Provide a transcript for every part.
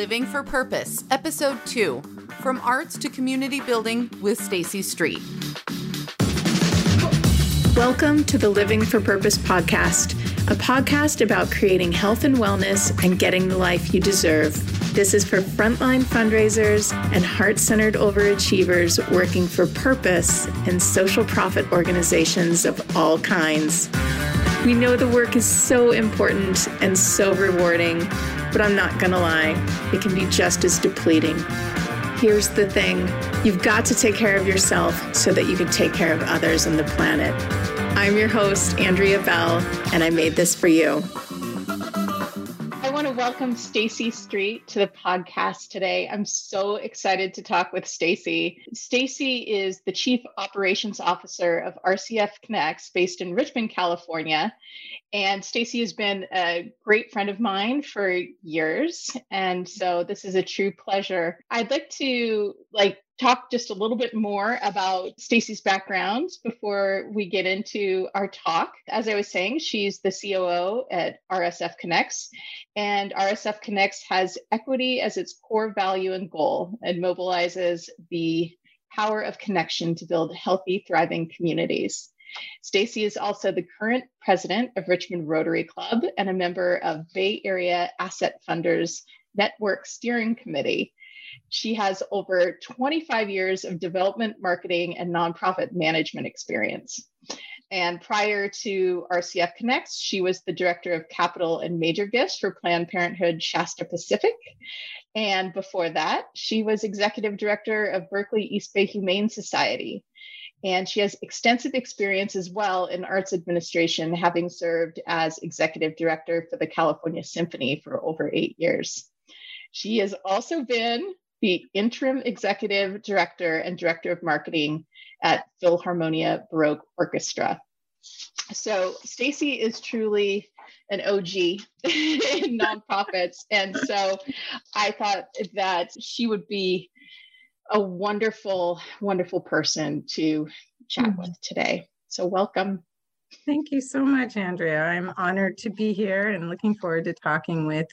Living for Purpose, Episode 2 From Arts to Community Building with Stacy Street. Welcome to the Living for Purpose podcast, a podcast about creating health and wellness and getting the life you deserve. This is for frontline fundraisers and heart centered overachievers working for purpose in social profit organizations of all kinds. We know the work is so important and so rewarding, but I'm not going to lie, it can be just as depleting. Here's the thing you've got to take care of yourself so that you can take care of others on the planet. I'm your host, Andrea Bell, and I made this for you. I want to welcome Stacy Street to the podcast today. I'm so excited to talk with Stacy. Stacy is the Chief Operations Officer of RCF Connects based in Richmond, California. And Stacy has been a great friend of mine for years. And so this is a true pleasure. I'd like to like talk just a little bit more about Stacy's background before we get into our talk. As I was saying, she's the COO at RCF Connects, and RCF Connects has equity as its core value and goal and mobilizes the power of connection to build healthy, thriving communities. Stacy is also the current president of Richmond Rotary Club and a member of Bay Area Asset Funders Network Steering Committee she has over 25 years of development, marketing, and nonprofit management experience. And prior to RCF Connects, she was the director of capital and major gifts for Planned Parenthood Shasta Pacific. And before that, she was executive director of Berkeley East Bay Humane Society. And she has extensive experience as well in arts administration, having served as executive director for the California Symphony for over eight years. She has also been the interim executive director and director of marketing at Philharmonia Baroque Orchestra. So Stacy is truly an OG in nonprofits. And so I thought that she would be a wonderful, wonderful person to chat mm-hmm. with today. So welcome. Thank you so much, Andrea. I'm honored to be here and looking forward to talking with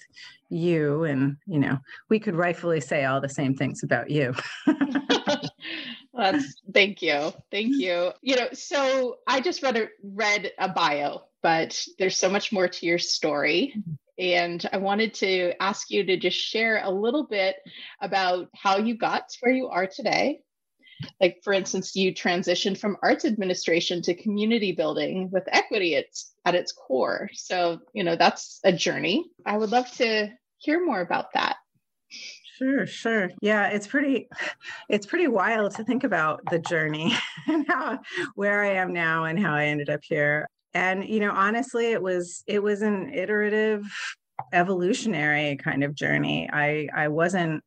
you. And, you know, we could rightfully say all the same things about you. That's thank you. Thank you. You know, so I just read a read a bio, but there's so much more to your story. And I wanted to ask you to just share a little bit about how you got to where you are today like for instance you transitioned from arts administration to community building with equity it's at its core so you know that's a journey i would love to hear more about that Sure, sure. Yeah, it's pretty it's pretty wild to think about the journey and how where I am now and how I ended up here. And you know, honestly, it was it was an iterative evolutionary kind of journey. I I wasn't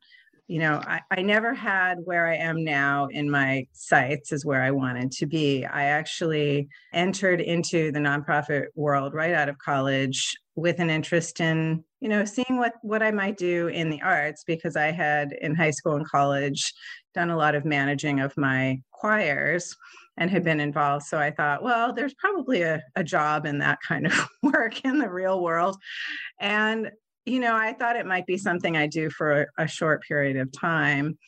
you know, I, I never had where I am now in my sights is where I wanted to be. I actually entered into the nonprofit world right out of college with an interest in, you know, seeing what what I might do in the arts because I had in high school and college done a lot of managing of my choirs and had been involved. So I thought, well, there's probably a, a job in that kind of work in the real world. And you know, I thought it might be something I do for a, a short period of time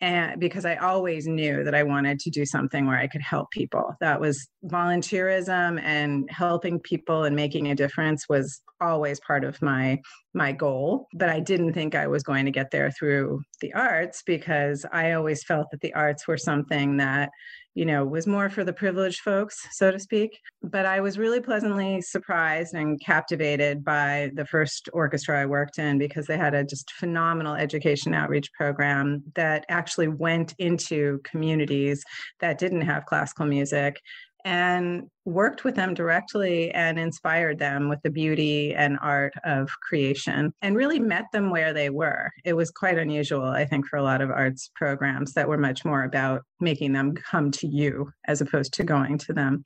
and because I always knew that I wanted to do something where I could help people. That was volunteerism and helping people and making a difference was always part of my my goal, but I didn't think I was going to get there through the arts because I always felt that the arts were something that you know, was more for the privileged folks, so to speak. But I was really pleasantly surprised and captivated by the first orchestra I worked in because they had a just phenomenal education outreach program that actually went into communities that didn't have classical music and worked with them directly and inspired them with the beauty and art of creation and really met them where they were. It was quite unusual, I think, for a lot of arts programs that were much more about making them come to you as opposed to going to them.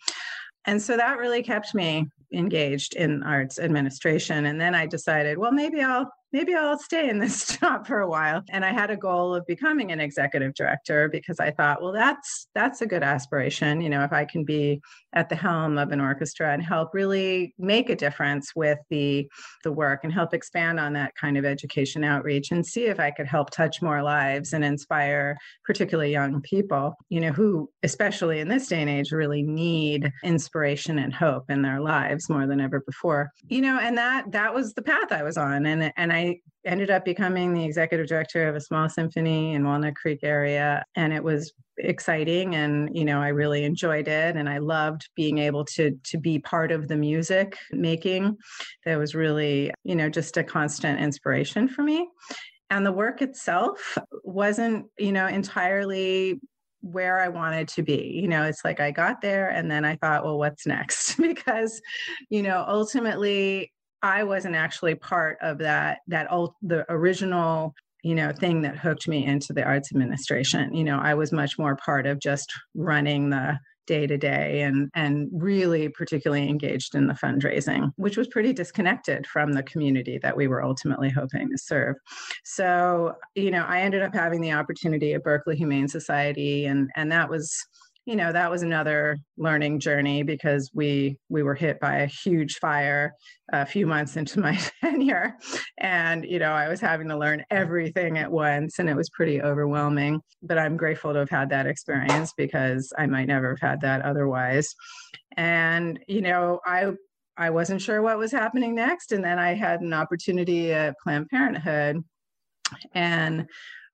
And so that really kept me engaged in arts administration. And then I decided, well, maybe I'll maybe I'll stay in this job for a while. And I had a goal of becoming an executive director because I thought, well, that's that's a good aspiration. You know, if I can be at the helm of an orchestra and help really make a difference with the the work and help expand on that kind of education outreach and see if I could help touch more lives and inspire particularly young people, you know, who especially in this day and age really need inspiration and hope in their lives more than ever before. You know, and that that was the path I was on and and I ended up becoming the executive director of a small symphony in Walnut Creek area and it was exciting and you know I really enjoyed it and I loved being able to to be part of the music making that was really you know just a constant inspiration for me and the work itself wasn't you know entirely where I wanted to be. You know, it's like I got there and then I thought, well, what's next? because, you know, ultimately I wasn't actually part of that that old, the original you know thing that hooked me into the arts administration. You know i was much more part of just running the day to day and and really particularly engaged in the fundraising which was pretty disconnected from the community that we were ultimately hoping to serve. So you know i ended up having the opportunity at berkeley humane society and and that was you know that was another learning journey because we we were hit by a huge fire a few months into my tenure. And you know i was having to learn everything at once and it was pretty overwhelming but i'm grateful to have had that experience because i might never have had that otherwise. And you know i i wasn't sure what was happening next and then i had an opportunity at planned parenthood and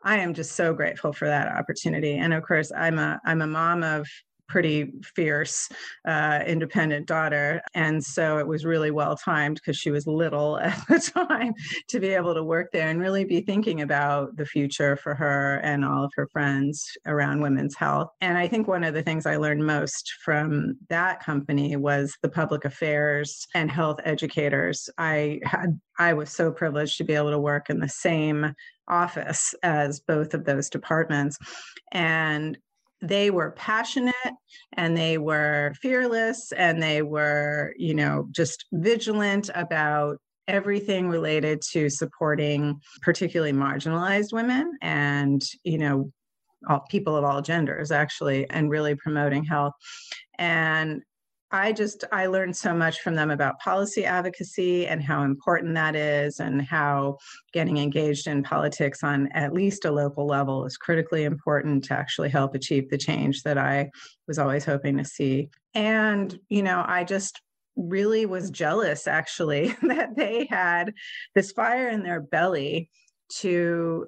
I am just so grateful for that opportunity. And of course, I'm a I'm a mom of pretty fierce, uh, independent daughter. And so it was really well timed because she was little at the time to be able to work there and really be thinking about the future for her and all of her friends around women's health. And I think one of the things I learned most from that company was the public affairs and health educators. I had I was so privileged to be able to work in the same office as both of those departments. And they were passionate and they were fearless and they were, you know, just vigilant about everything related to supporting particularly marginalized women and, you know, all people of all genders actually and really promoting health. And I just I learned so much from them about policy advocacy and how important that is and how getting engaged in politics on at least a local level is critically important to actually help achieve the change that I was always hoping to see. And you know, I just really was jealous actually that they had this fire in their belly to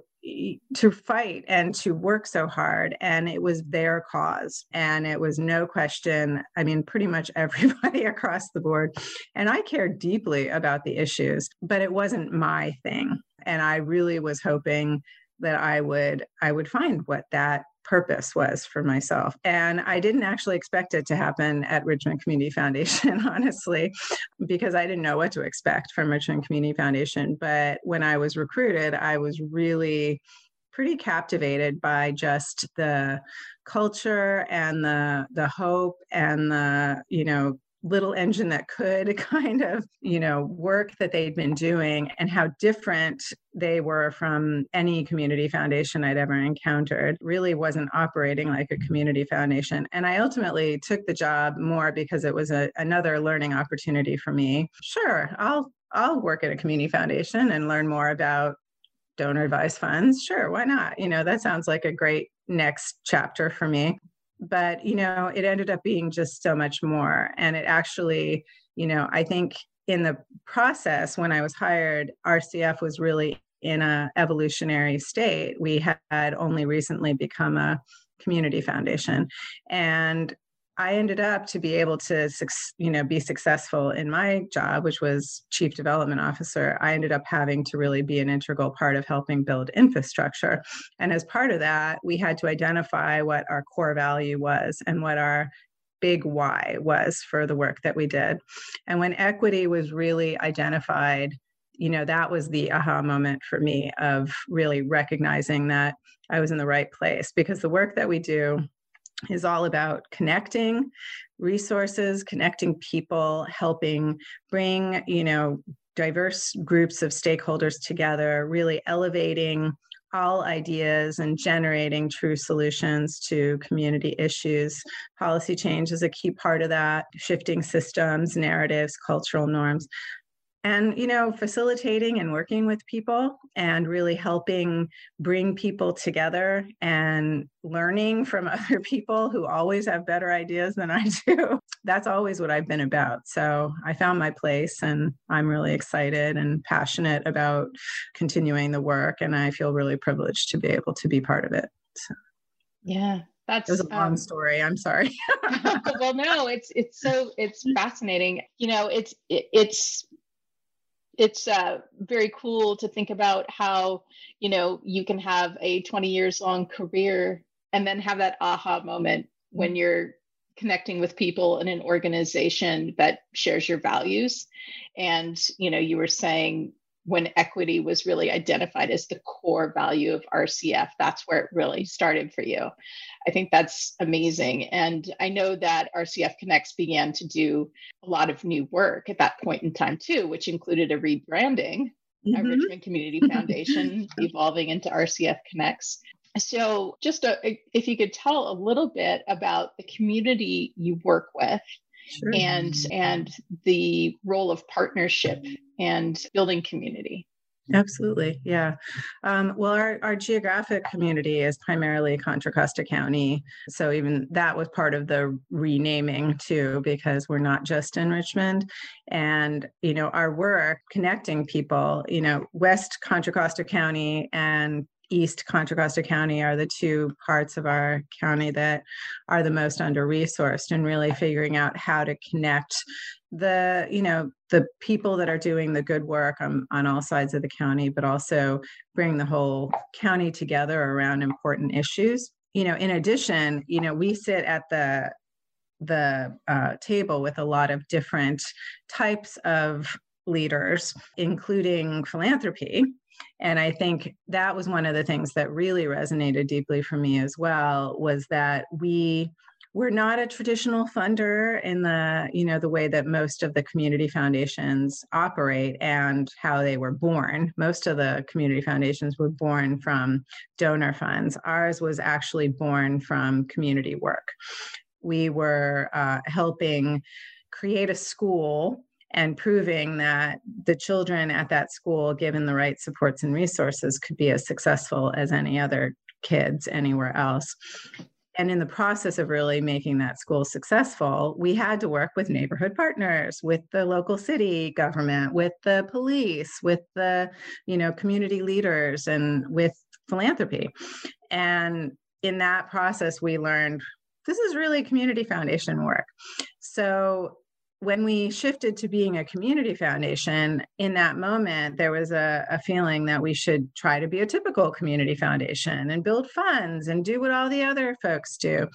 to fight and to work so hard and it was their cause and it was no question i mean pretty much everybody across the board. And i cared deeply about the issues but it wasn't my thing. And i really was hoping that i would i would find what that purpose was for myself. And I didn't actually expect it to happen at Richmond Community Foundation, honestly, because I didn't know what to expect from Richmond Community Foundation. But when I was recruited, I was really pretty captivated by just the culture and the the hope and the you know little engine that could kind of you know work that they'd been doing and how different they were from any community foundation i'd ever encountered really wasn't operating like a community foundation. And i ultimately took the job more because it was a, another learning opportunity for me. Sure i'll i'll work at a community foundation and learn more about donor advised funds. Sure why not? You know that sounds like a great next chapter for me but you know it ended up being just so much more. And it actually you know i think in the process when i was hired rcf was really in a evolutionary state. We had only recently become a community foundation. And I ended up to be able to, you know, be successful in my job, which was chief development officer. I ended up having to really be an integral part of helping build infrastructure. And as part of that, we had to identify what our core value was and what our big why was for the work that we did. And when equity was really identified, you know, that was the aha moment for me of really recognizing that I was in the right place because the work that we do is all about connecting resources, connecting people, helping bring, you know, diverse groups of stakeholders together, really elevating all ideas and generating true solutions to community issues. Policy change is a key part of that, shifting systems, narratives, cultural norms and you know facilitating and working with people and really helping bring people together and learning from other people who always have better ideas than i do. That's always what i've been about. So i found my place and i'm really excited and passionate about continuing the work and i feel really privileged to be able to be part of it. So. yeah that's it was a long um, story. I'm sorry. Well no it's it's so it's fascinating. You know it's it, it's it's uh, very cool to think about how you know you can have a 20 years long career and then have that aha moment when mm-hmm. you're connecting with people in an organization that shares your values and you know you were saying when equity was really identified as the core value of RCF, that's where it really started for you. I think that's amazing. And I know that RCF Connects began to do a lot of new work at that point in time, too, which included a rebranding mm-hmm. at Richmond Community Foundation, evolving into RCF Connects. So, just a, if you could tell a little bit about the community you work with Sure. and and the role of partnership and building community Absolutely. Yeah. Um, well, our, our geographic community is primarily Contra Costa County. So even that was part of the renaming too, because we're not just in Richmond. And, you know, our work connecting people, you know, West Contra Costa County and East Contra Costa County are the two parts of our county that are the most under resourced and really figuring out how to connect the you know the people that are doing the good work on, on all sides of the county but also bring the whole county together around important issues. You know in addition you know we sit at the the uh, table with a lot of different types of leaders including philanthropy and i think that was one of the things that really resonated deeply for me as well was that we we're not a traditional funder in the you know the way that most of the community foundations operate and how they were born. Most of the community foundations were born from donor funds. Ours was actually born from community work. We were uh, helping create a school and proving that the children at that school, given the right supports and resources, could be as successful as any other kids anywhere else. And in the process of really making that school successful, we had to work with neighborhood partners, with the local city government, with the police, with the, you know, community leaders and with philanthropy. And in that process, we learned this is really community foundation work. So when we shifted to being a community foundation, in that moment, there was a, a, feeling that we should try to be a typical community foundation and build funds and do what all the other folks do.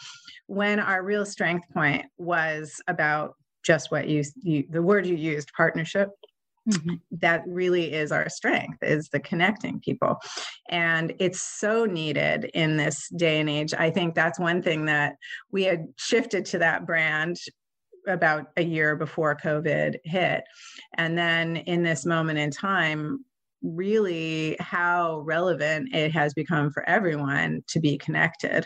When our real strength point was about just what you, you the word you used, partnership. Mm-hmm. That really is our strength, is the connecting people. And it's so needed in this day and age. I think that's one thing that we had shifted to that brand about a year before COVID hit. And then in this moment in time, really how relevant it has become for everyone to be connected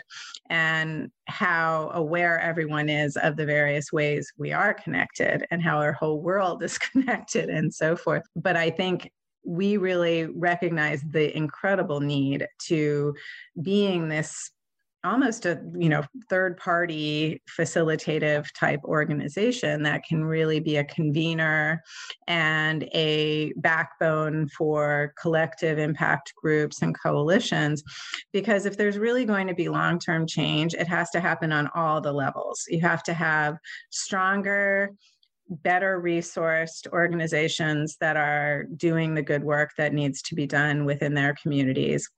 and how aware everyone is of the various ways we are connected and how our whole world is connected and so forth. But I think we really recognize the incredible need to being this almost a you know third party facilitative type organization that can really be a convener and a backbone for collective impact groups and coalitions. Because if there's really going to be long-term change it has to happen on all the levels. You have to have stronger better resourced organizations that are doing the good work that needs to be done within their communities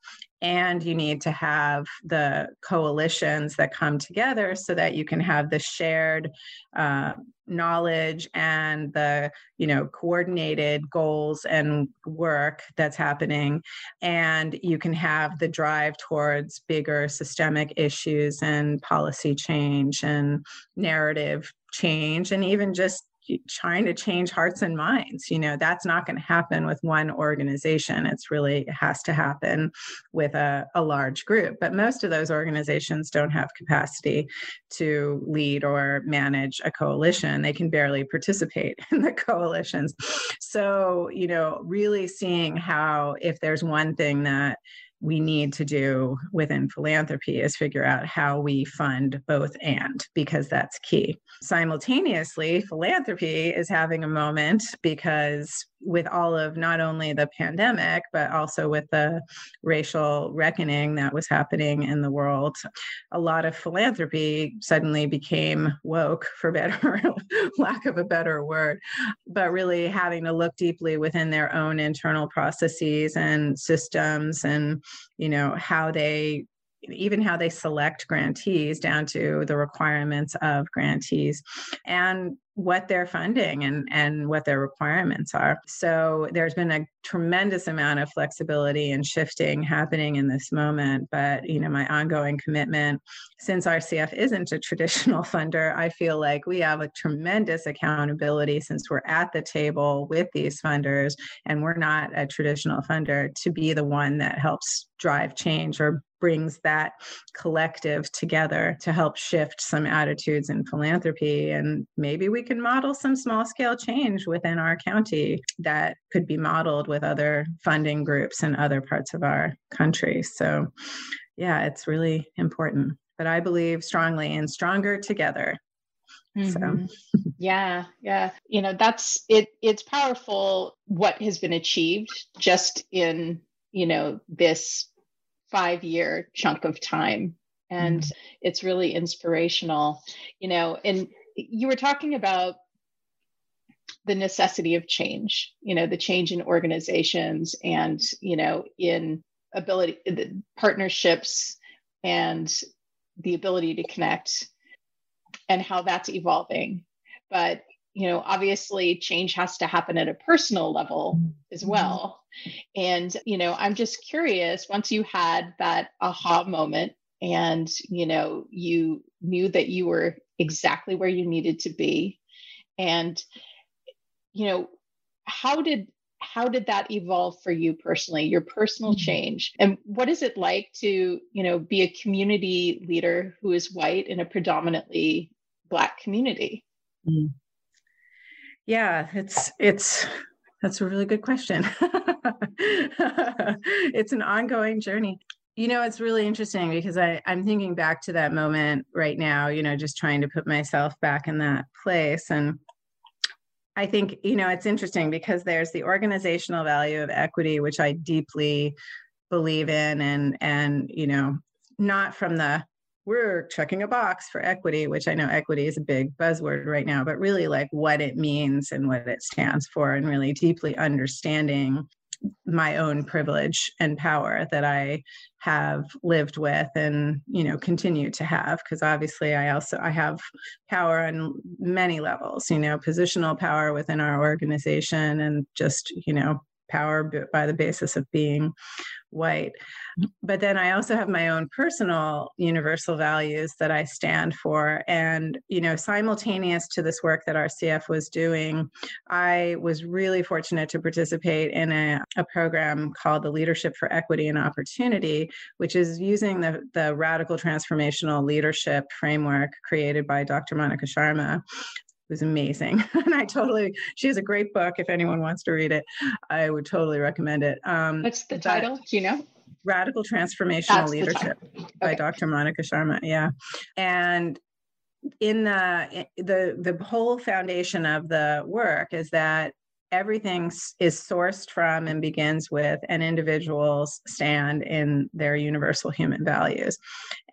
and you need to have the coalitions that come together so that you can have the shared uh, knowledge and the you know coordinated goals and work that's happening. And you can have the drive towards bigger systemic issues and policy change and narrative change and even just trying to change hearts and minds you know that's not going to happen with one organization. It's really it has to happen with a, a large group but most of those organizations don't have capacity to lead or manage a coalition. They can barely participate in the coalitions. So you know really seeing how if there's one thing that we need to do within philanthropy is figure out how we fund both and because that's key. Simultaneously, philanthropy is having a moment because with all of not only the pandemic, but also with the racial reckoning that was happening in the world, a lot of philanthropy suddenly became woke, for better lack of a better word, but really having to look deeply within their own internal processes and systems and you know how they even how they select grantees down to the requirements of grantees. And what they're funding and, and what their requirements are. So there's been a tremendous amount of flexibility and shifting happening in this moment. But you know, my ongoing commitment, since RCF isn't a traditional funder, I feel like we have a tremendous accountability since we're at the table with these funders and we're not a traditional funder to be the one that helps drive change or brings that collective together to help shift some attitudes in philanthropy. And maybe we can model some small scale change within our county that could be modeled with other funding groups in other parts of our country. So, yeah, it's really important. But I believe strongly in stronger together. Mm-hmm. So yeah, yeah. You know, that's it it's powerful what has been achieved just in, you know, this five year chunk of time and mm. it's really inspirational you know and you were talking about the necessity of change you know the change in organizations and you know in ability the partnerships and the ability to connect and how that's evolving but you know obviously change has to happen at a personal level as mm-hmm. well and you know i'm just curious once you had that aha moment and you know you knew that you were exactly where you needed to be and you know how did how did that evolve for you personally your personal mm-hmm. change and what is it like to you know be a community leader who is white in a predominantly black community mm. Yeah, it's it's that's a really good question. it's an ongoing journey. You know, it's really interesting because I, I'm thinking back to that moment right now, you know, just trying to put myself back in that place. And I think, you know, it's interesting because there's the organizational value of equity, which I deeply believe in and and you know, not from the we're checking a box for equity, which I know equity is a big buzzword right now, but really like what it means and what it stands for, and really deeply understanding my own privilege and power that I have lived with and you know continue to have because obviously I also I have power on many levels you know positional power within our organization and just you know power by the basis of being white. Mm-hmm. But then I also have my own personal universal values that I stand for. And, you know, simultaneous to this work that RCF was doing, I was really fortunate to participate in a, a program called the Leadership for Equity and Opportunity, which is using the, the radical transformational leadership framework created by Dr. Monica Sharma was amazing. and I totally, she has a great book. If anyone wants to read it, I would totally recommend it. Um, What's the title? Do you know? Radical Transformational That's Leadership by Dr. Monica Sharma. Yeah. And in the the the whole foundation of the work is that everything is sourced from and begins with an individual's stand in their universal human values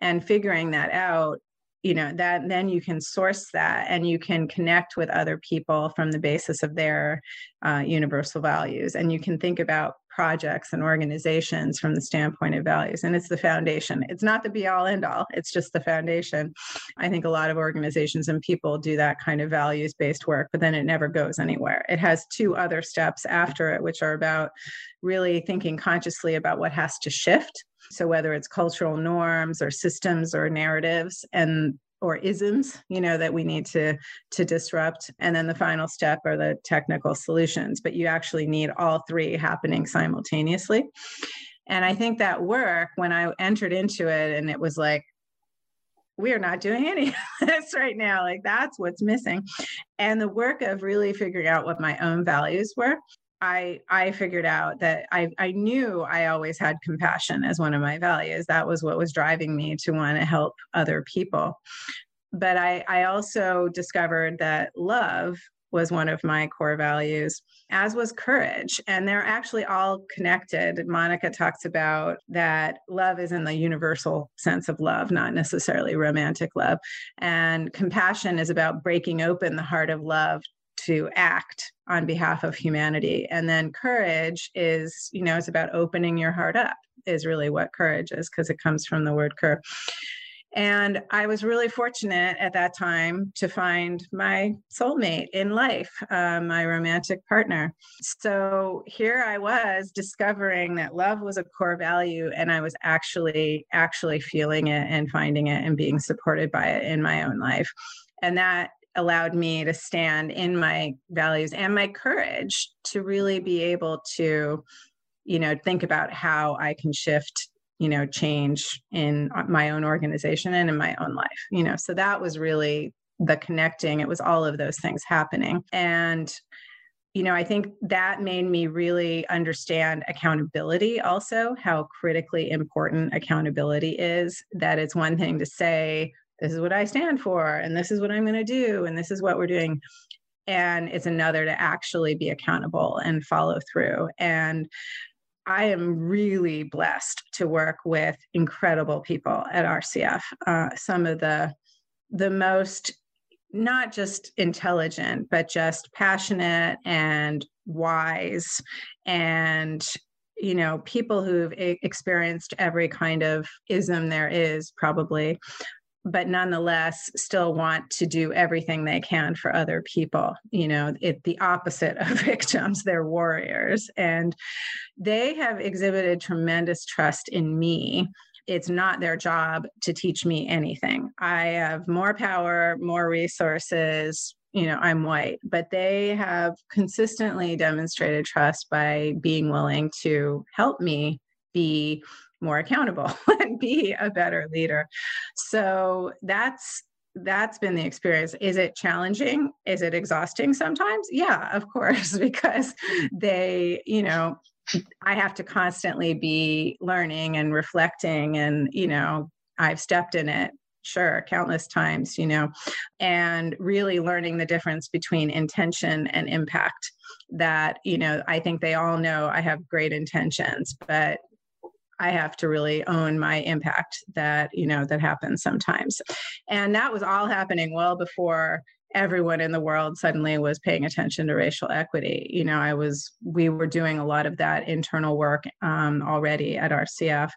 and figuring that out you know that then you can source that and you can connect with other people from the basis of their uh, universal values. And you can think about projects and organizations from the standpoint of values. And it's the foundation. It's not the be all end all it's just the foundation. I think a lot of organizations and people do that kind of values based work but then it never goes anywhere. It has two other steps after it which are about really thinking consciously about what has to shift so whether it's cultural norms or systems or narratives and or isms you know that we need to to disrupt and then the final step are the technical solutions but you actually need all three happening simultaneously and i think that work when i entered into it and it was like we are not doing any of this right now. Like that's what's missing. And the work of really figuring out what my own values were. I, I figured out that I, I knew I always had compassion as one of my values. That was what was driving me to want to help other people. But I, I also discovered that love was one of my core values, as was courage. And they're actually all connected. Monica talks about that love is in the universal sense of love, not necessarily romantic love. And compassion is about breaking open the heart of love to act on behalf of humanity. And then courage is, you know, it's about opening your heart up, is really what courage is, because it comes from the word cur. And I was really fortunate at that time to find my soulmate in life, uh, my romantic partner. So here I was discovering that love was a core value, and I was actually actually feeling it and finding it and being supported by it in my own life. And that allowed me to stand in my values and my courage to really be able to you know think about how i can shift you know change in uh, my own organization and in my own life you know. So that was really the connecting. It was all of those things happening. And you know i think that made me really understand accountability also how critically important accountability is. That it's one thing to say this is what i stand for and this is what i'm going to do and this is what we're doing. And it's another to actually be accountable and follow through. And I am really blessed to work with incredible people at RCF. Uh, some of the the most not just intelligent, but just passionate and wise, and you know people who've experienced every kind of ism there is probably but nonetheless still want to do everything they can for other people you know it the opposite of victims they're warriors. And they have exhibited tremendous trust in me. It's not their job to teach me anything. I have more power more resources you know i'm white. But they have consistently demonstrated trust by being willing to help me be more accountable and be a better leader. So that's that's been the experience. Is it challenging? Is it exhausting sometimes? Yeah, of course, because they, you know, I have to constantly be learning and reflecting and, you know, I've stepped in it sure countless times you know and really learning the difference between intention and impact that you know i think they all know i have great intentions but I have to really own my impact that, you know, that happens sometimes. And that was all happening well before everyone in the world suddenly was paying attention to racial equity. You know, I was, we were doing a lot of that internal work um, already at RCF.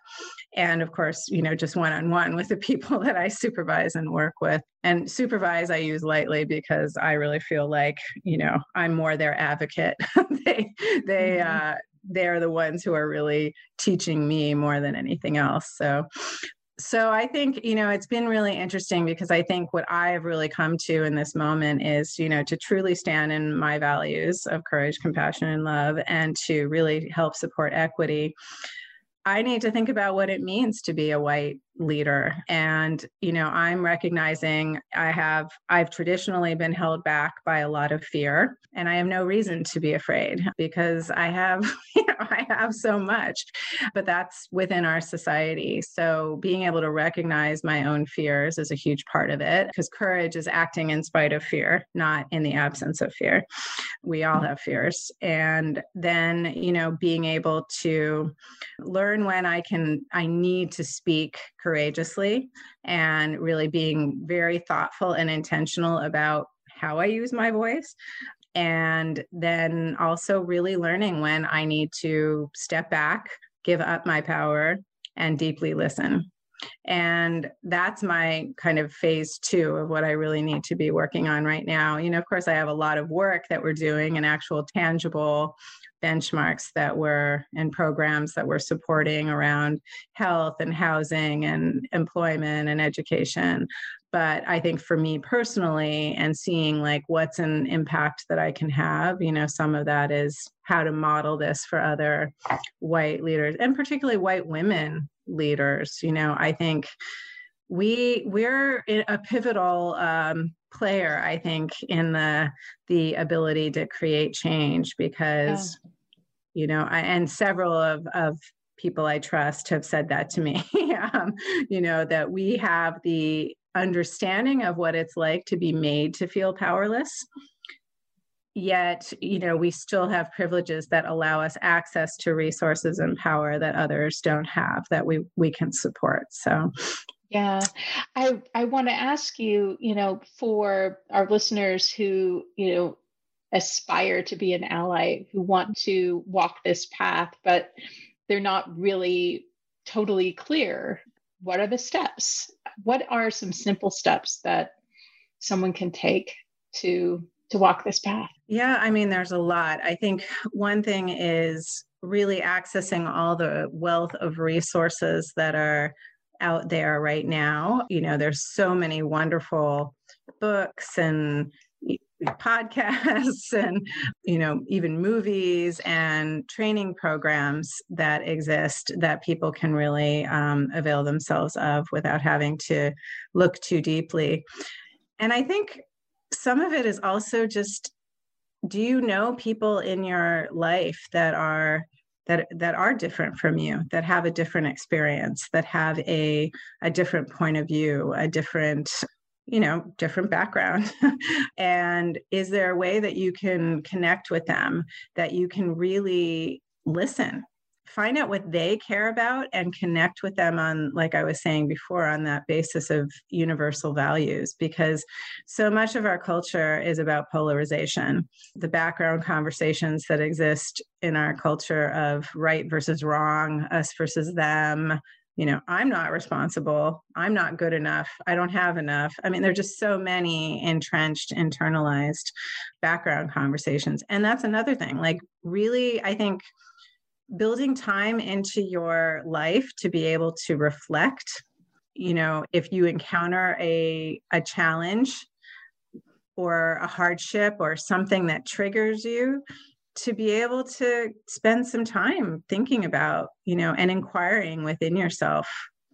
And of course, you know, just one on one with the people that I supervise and work with. And supervise, I use lightly because I really feel like, you know, I'm more their advocate. they, they, mm-hmm. uh, they're the ones who are really teaching me more than anything else. So so I think, you know, it's been really interesting because I think what I have really come to in this moment is, you know, to truly stand in my values of courage, compassion, and love, and to really help support equity. I need to think about what it means to be a white leader. And you know i'm recognizing i have i've traditionally been held back by a lot of fear and i have no reason to be afraid because i have you know i have so much but that's within our society. So being able to recognize my own fears is a huge part of it because courage is acting in spite of fear not in the absence of fear. We all have fears. And then you know being able to learn when i can i need to speak courageously and really being very thoughtful and intentional about how I use my voice. And then also really learning when I need to step back, give up my power, and deeply listen. And that's my kind of phase two of what I really need to be working on right now. You know, of course, I have a lot of work that we're doing and actual tangible benchmarks that were and programs that we're supporting around health and housing and employment and education. But i think for me personally and seeing like what's an impact that i can have you know some of that is how to model this for other white leaders and particularly white women leaders you know i think we we're a pivotal um, player i think in the the ability to create change because yeah. you know I, and several of of people i trust have said that to me um, you know that we have the understanding of what it's like to be made to feel powerless yet you know we still have privileges that allow us access to resources and power that others don't have that we we can support so yeah. I i want to ask you you know for our listeners who you know aspire to be an ally who want to walk this path but they're not really totally clear what are the steps? What are some simple steps that someone can take to to walk this path? Yeah i mean there's a lot. I think one thing is really accessing all the wealth of resources that are out there right now. You know there's so many wonderful books and podcasts and you know even movies and training programs that exist that people can really um, avail themselves of without having to look too deeply. And i think some of it is also just do you know people in your life that are that that are different from you that have a different experience that have a a different point of view a different you know different background. And is there a way that you can connect with them that you can really listen find out what they care about and connect with them on like i was saying before on that basis of universal values because so much of our culture is about polarization. The background conversations that exist in our culture of right versus wrong us versus them you know i'm not responsible i'm not good enough i don't have enough. I mean there're just so many entrenched internalized background conversations. And that's another thing like really i think building time into your life to be able to reflect you know if you encounter a a challenge or a hardship or something that triggers you to be able to spend some time thinking about you know and inquiring within yourself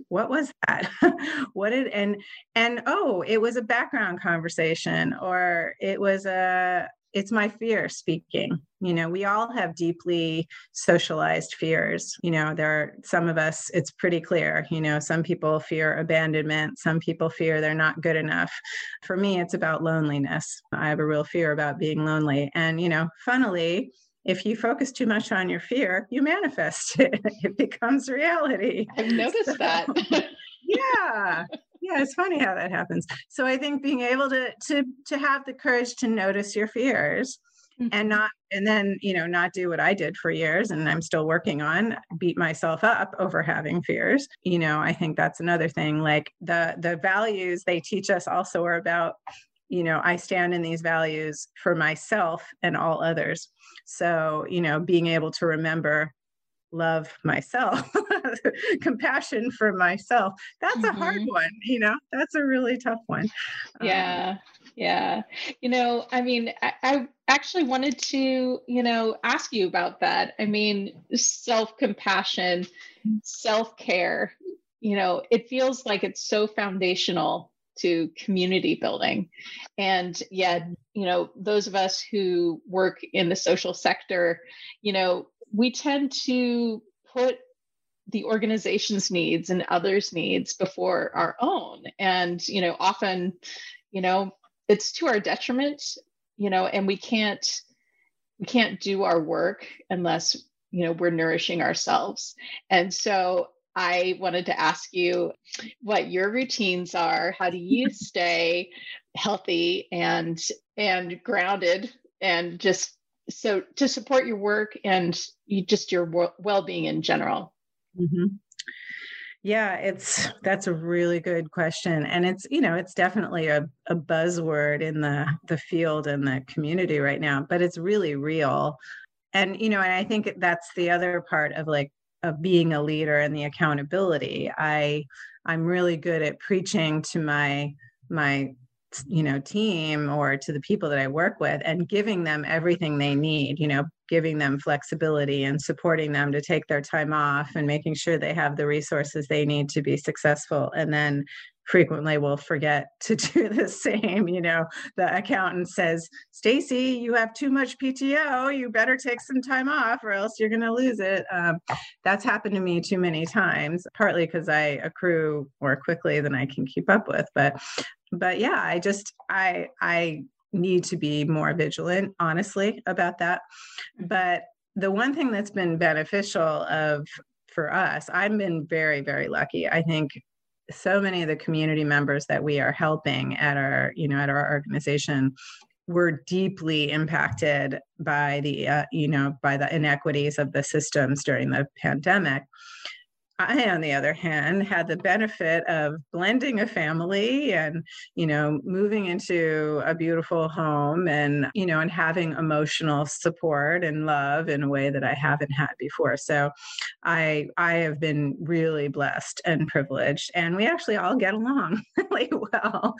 what was that? What did and and oh it was a background conversation or it was a it's my fear speaking. You know we all have deeply socialized fears. You know there are some of us it's pretty clear you know some people fear abandonment some people fear they're not good enough. For me it's about loneliness. I have a real fear about being lonely. And you know funnily if you focus too much on your fear you manifest it. It becomes reality. I've noticed so, that. yeah yeah it's funny how that happens so i think being able to to to have the courage to notice your fears mm-hmm. and not and then you know not do what i did for years and i'm still working on beat myself up over having fears you know i think that's another thing like the the values they teach us also are about you know i stand in these values for myself and all others so you know being able to remember love myself compassion for myself. That's mm-hmm. a hard mm-hmm. one you know? That's a really tough one. Yeah um, yeah you know i mean I, I, actually wanted to you know ask you about that. I mean self-compassion self-care you know it feels like it's so foundational to community building. And yet you know those of us who work in the social sector you know we tend to put the organization's needs and others needs before our own. And you know often you know it's to our detriment you know and we can't we can't do our work unless you know we're nourishing ourselves. And so i wanted to ask you what your routines are. How do you stay healthy and and grounded and just so to support your work and you, just your well-being in general. Mm-hmm. yeah it's that's a really good question. And it's you know it's definitely a, a buzzword in the the field and the community right now but it's really real. And you know and i think that's the other part of like of being a leader and the accountability. I i'm really good at preaching to my my you know team or to the people that i work with and giving them everything they need you know giving them flexibility and supporting them to take their time off and making sure they have the resources they need to be successful. And then frequently we'll forget to do the same you know. The accountant says stacy you have too much pto you better take some time off or else you're going to lose it. Um, that's happened to me too many times partly because i accrue more quickly than i can keep up with but but yeah i just i i need to be more vigilant honestly about that. Mm-hmm. but the one thing that's been beneficial of for us i've been very very lucky. I think so many of the community members that we are helping at our you know at our organization were deeply impacted by the uh, you know by the inequities of the systems during the pandemic I, on the other hand, had the benefit of blending a family and, you know, moving into a beautiful home and, you know, and having emotional support and love in a way that I haven't had before. So I I have been really blessed and privileged. And we actually all get along really well.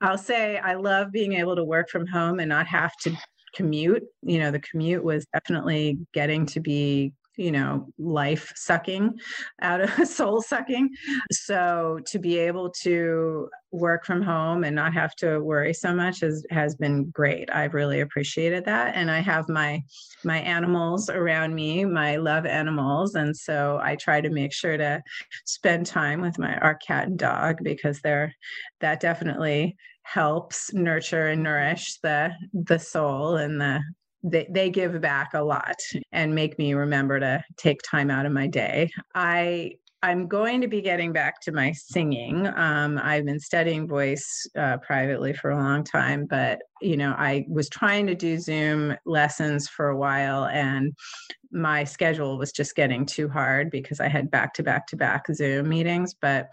I'll say I love being able to work from home and not have to commute. You know, the commute was definitely getting to be you know life sucking out of soul sucking. So to be able to work from home and not have to worry so much has has been great. I've really appreciated that. And i have my my animals around me my love animals. And so i try to make sure to spend time with my our cat and dog because they're that definitely helps nurture and nourish the the soul and the they, they give back a lot and make me remember to take time out of my day. I I'm going to be getting back to my singing. Um, I've been studying voice uh, privately for a long time, but you know, I was trying to do Zoom lessons for a while, and my schedule was just getting too hard because I had back to back to back Zoom meetings. But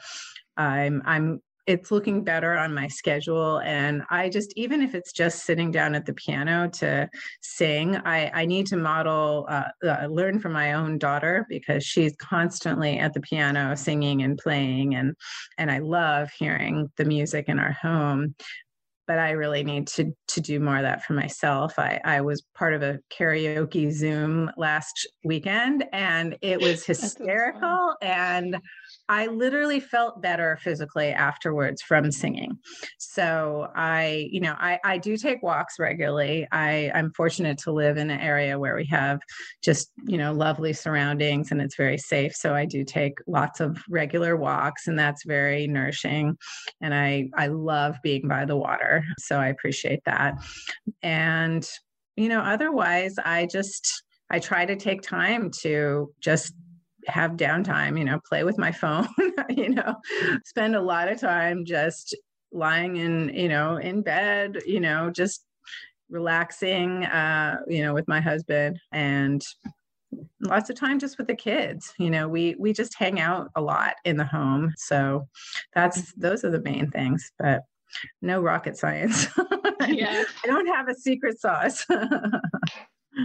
I'm I'm it's looking better on my schedule and i just even if it's just sitting down at the piano to sing i, I need to model uh, uh, learn from my own daughter because she's constantly at the piano singing and playing and and i love hearing the music in our home but I really need to to do more of that for myself. I, I was part of a karaoke Zoom last weekend and it was hysterical and I literally felt better physically afterwards from singing. So I, you know, I, I do take walks regularly. I, I'm fortunate to live in an area where we have just, you know, lovely surroundings and it's very safe. So I do take lots of regular walks and that's very nourishing. And I, I love being by the water. So I appreciate that. And, you know, otherwise I just, I try to take time to just have downtime, you know, play with my phone, you know, spend a lot of time just lying in, you know, in bed, you know, just relaxing, uh, you know, with my husband and lots of time just with the kids you know we we just hang out a lot in the home. So that's those are the main things but no rocket science. Yeah. I don't have a secret sauce.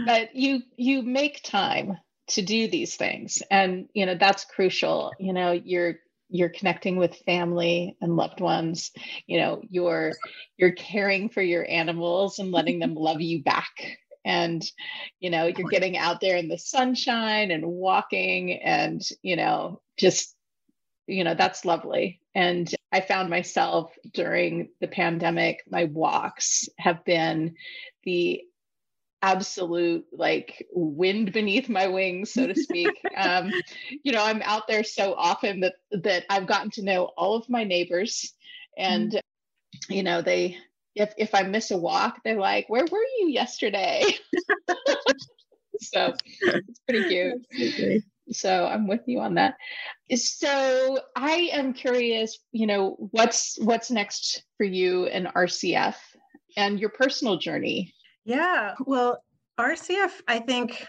But you you make time to do these things. And you know that's crucial. You know you're you're connecting with family and loved ones. You know you're you're caring for your animals and letting them love you back. And you know you're getting out there in the sunshine and walking and you know just you know that's lovely. And i found myself during the pandemic my walks have been the absolute like wind beneath my wings so to speak. Um, you know i'm out there so often that that i've gotten to know all of my neighbors and mm-hmm. you know they if if i miss a walk they're like where were you yesterday? So it's pretty cute. So i'm with you on that. So i am curious you know what's what's next for you in rcf and your personal journey yeah. Well, RCF, I think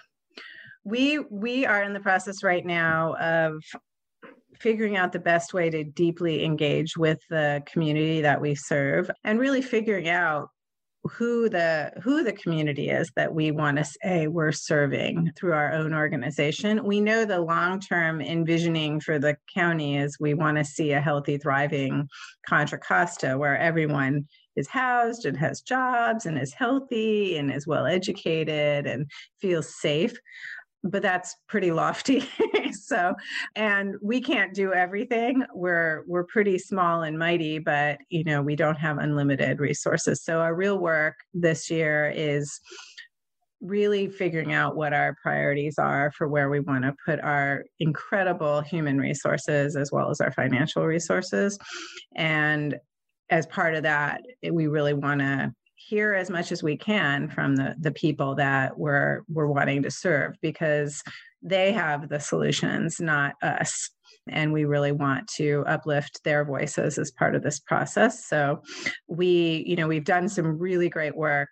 we we are in the process right now of figuring out the best way to deeply engage with the community that we serve and really figuring out who the who the community is that we want to say we're serving through our own organization we know the long term envisioning for the county is we want to see a healthy thriving contra costa where everyone is housed and has jobs and is healthy and is well educated and feels safe but that's pretty lofty. So and we can't do everything. We're we're pretty small and mighty but you know we don't have unlimited resources. So our real work this year is really figuring out what our priorities are for where we want to put our incredible human resources as well as our financial resources. And as part of that eh, we really want to hear as much as we can from the the people that we're we're wanting to serve because they have the solutions not us. And we really want to uplift their voices as part of this process. So we you know we've done some really great work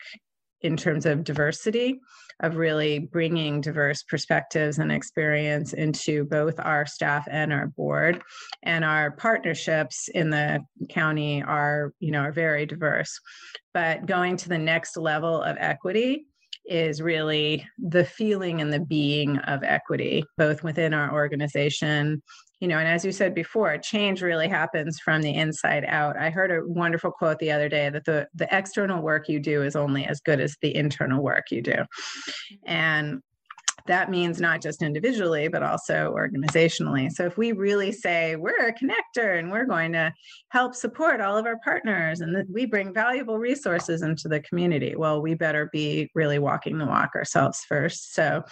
in terms of diversity of really bringing diverse perspectives and experience into both our staff and our board. And our partnerships in the county are you know are very diverse. But going to the next level of equity is really the feeling and the being of equity both within our organization you know and as you said before change really happens from the inside out. I heard a wonderful quote the other day that the the external work you do is only as good as the internal work you do. Mm-hmm. And that means not just individually, but also organizationally. So if we really say we're a connector and we're going to help support all of our partners and we bring valuable resources into the community, well, we better be really walking the walk ourselves first. So,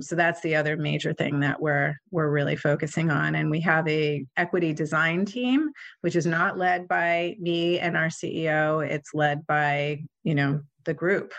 so that's the other major thing that we're we're really focusing on. And we have a equity design team, which is not led by me and our CEO. It's led by you know the group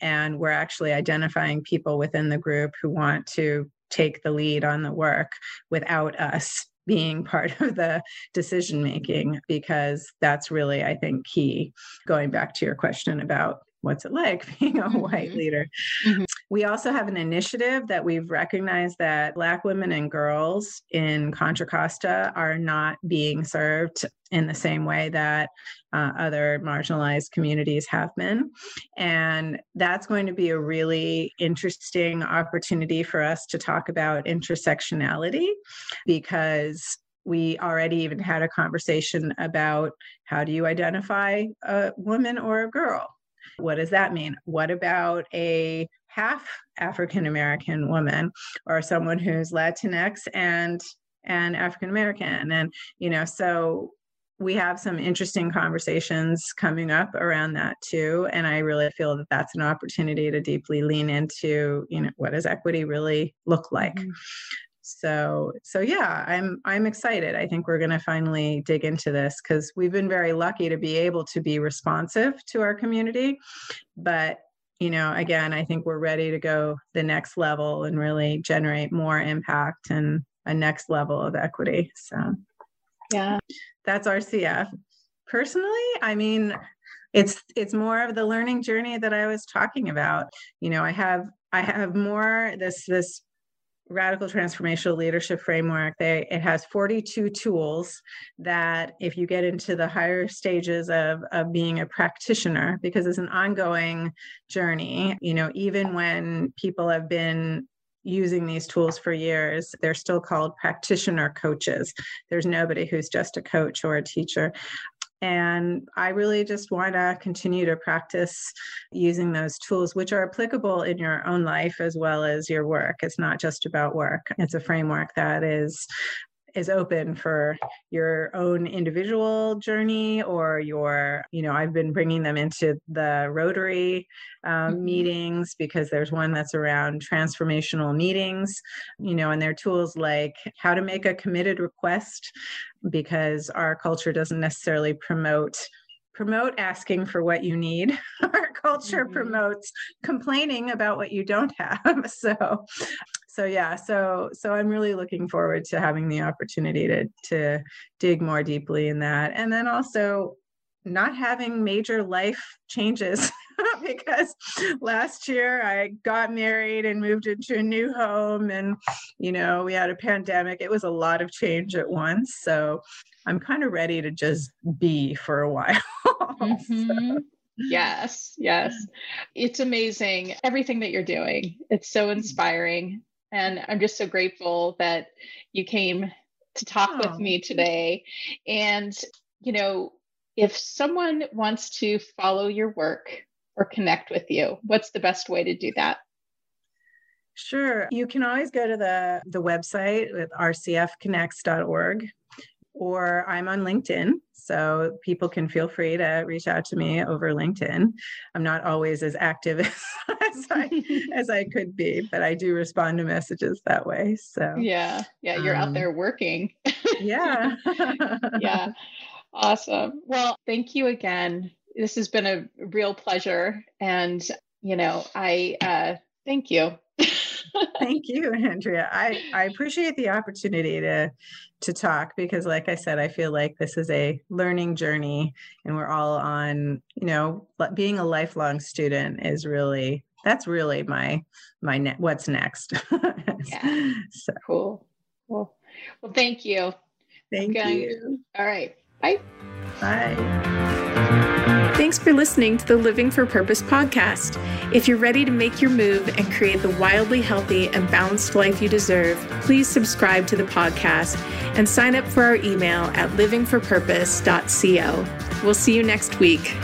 and we're actually identifying people within the group who want to take the lead on the work without us being part of the decision making because that's really i think key. Going back to your question about what's it like being a white mm-hmm. leader. Mm-hmm. We also have an initiative that we've recognized that Black women and girls in Contra Costa are not being served in the same way that uh, other marginalized communities have been. And that's going to be a really interesting opportunity for us to talk about intersectionality because we already even had a conversation about how do you identify a woman or a girl what does that mean? What about a half African American woman or someone who's Latinx and and African American? And you know, so we have some interesting conversations coming up around that too and i really feel that that's an opportunity to deeply lean into you know what does equity really look like mm-hmm so so yeah i'm i'm excited. I think we're going to finally dig into this because we've been very lucky to be able to be responsive to our community. But you know again i think we're ready to go the next level and really generate more impact and a next level of equity. So yeah. that's RCF personally i mean it's it's more of the learning journey that i was talking about. You know i have i have more this this radical transformational leadership framework they it has 42 tools that if you get into the higher stages of of being a practitioner because it's an ongoing journey you know even when people have been using these tools for years they're still called practitioner coaches. There's nobody who's just a coach or a teacher and I really just want to continue to practice using those tools, which are applicable in your own life as well as your work. It's not just about work, it's a framework that is is open for your own individual journey or your you know i've been bringing them into the rotary um, mm-hmm. meetings because there's one that's around transformational meetings you know and there are tools like how to make a committed request because our culture doesn't necessarily promote promote asking for what you need. Our culture mm-hmm. promotes complaining about what you don't have. So so yeah so so i'm really looking forward to having the opportunity to to dig more deeply in that and then also not having major life changes because last year I got married and moved into a new home and you know we had a pandemic it was a lot of change at once so I'm kind of ready to just be for a while mm-hmm. so, yes, yes. It's amazing everything that you're doing. It's so inspiring. And I'm just so grateful that you came to talk oh. with me today. And, you know, if someone wants to follow your work or connect with you, what's the best way to do that? Sure. You can always go to the, the website with rcfconnects.org or I'm on LinkedIn. So people can feel free to reach out to me over LinkedIn. I'm not always as active as, as, I, as I could be, but I do respond to messages that way. So yeah, yeah, you're um, out there working. yeah. yeah. Awesome. Well, thank you again. This has been a real pleasure. And, you know, I uh, thank you. Thank you, Andrea. I, I appreciate the opportunity to to talk because like I said, I feel like this is a learning journey and we're all on, you know, being a lifelong student is really that's really my my ne- what's next. yeah. So cool. Cool. Well, thank you. Thank you. All right. Bye. Bye. Thanks for listening to the Living for Purpose podcast. If you're ready to make your move and create the wildly healthy and balanced life you deserve, please subscribe to the podcast and sign up for our email at livingforpurpose.co. We'll see you next week.